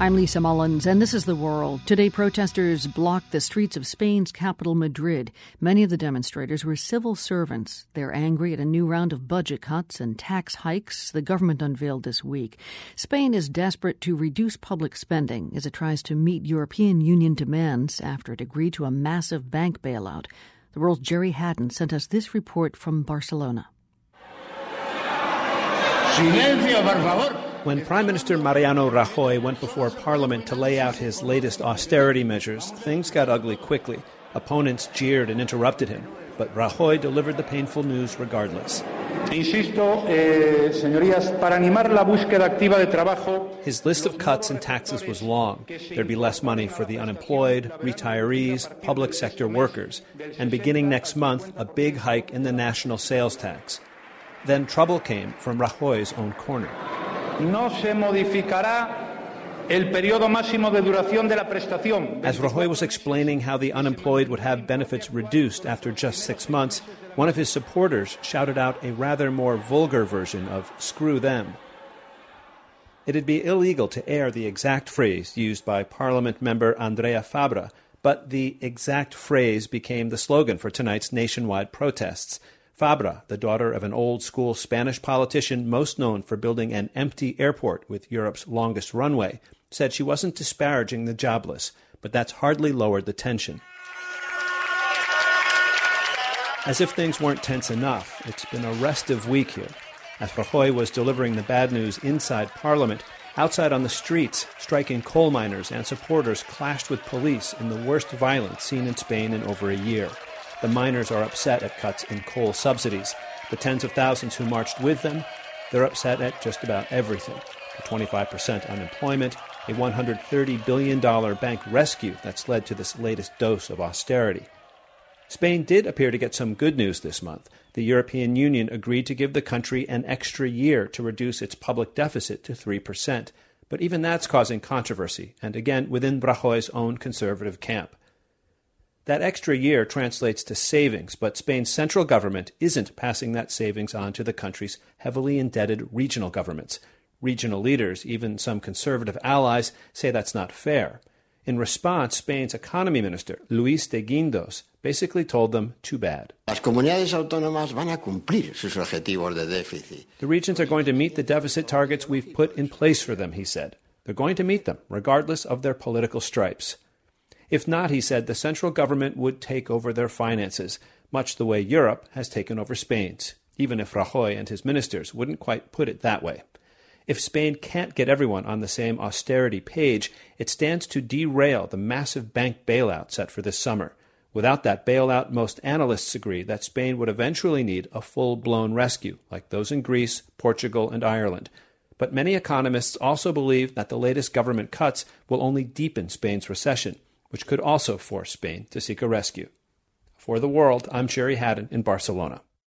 I'm Lisa Mullins, and this is The World. Today, protesters blocked the streets of Spain's capital, Madrid. Many of the demonstrators were civil servants. They're angry at a new round of budget cuts and tax hikes the government unveiled this week. Spain is desperate to reduce public spending as it tries to meet European Union demands after it agreed to a massive bank bailout. The World's Gerry Hadden sent us this report from Barcelona. Silencio, por favor. When Prime Minister Mariano Rajoy went before Parliament to lay out his latest austerity measures, things got ugly quickly. Opponents jeered and interrupted him, but Rajoy delivered the painful news regardless. Insisto, eh, señorías, para animar la búsqueda activa de trabajo. His list of cuts and taxes was long. There'd be less money for the unemployed, retirees, public sector workers, and beginning next month, a big hike in the national sales tax. Then trouble came from Rajoy's own corner As Rajoy was explaining how the unemployed would have benefits reduced after just six months, one of his supporters shouted out a rather more vulgar version of screw them. It'd be illegal to air the exact phrase used by Parliament member Andrea Fabra, but the exact phrase became the slogan for tonight's nationwide protests. Fabra, the daughter of an old school Spanish politician most known for building an empty airport with Europe's longest runway, said she wasn't disparaging the jobless, but that's hardly lowered the tension. As if things weren't tense enough, it's been a restive week here. As Rajoy was delivering the bad news inside Parliament, outside on the streets, striking coal miners and supporters clashed with police in the worst violence seen in Spain in over a year. The miners are upset at cuts in coal subsidies. The tens of thousands who marched with them, they're upset at just about everything. The 25% unemployment, a $130 billion bank rescue that's led to this latest dose of austerity. Spain did appear to get some good news this month. The European Union agreed to give the country an extra year to reduce its public deficit to 3%. But even that's causing controversy, and again within Rajoy's own conservative camp. That extra year translates to savings, but Spain's central government isn't passing that savings on to the country's heavily indebted regional governments. Regional leaders, even some conservative allies, say that's not fair. In response, Spain's economy minister, Luis de Guindos, basically told them too bad. The regions are going to meet the deficit targets we've put in place for them, he said. They're going to meet them, regardless of their political stripes. If not, he said, the central government would take over their finances, much the way Europe has taken over Spain's, even if Rajoy and his ministers wouldn't quite put it that way. If Spain can't get everyone on the same austerity page, it stands to derail the massive bank bailout set for this summer. Without that bailout, most analysts agree that Spain would eventually need a full blown rescue, like those in Greece, Portugal, and Ireland. But many economists also believe that the latest government cuts will only deepen Spain's recession which could also force Spain to seek a rescue. For the world, I'm Gerry Hadden in Barcelona.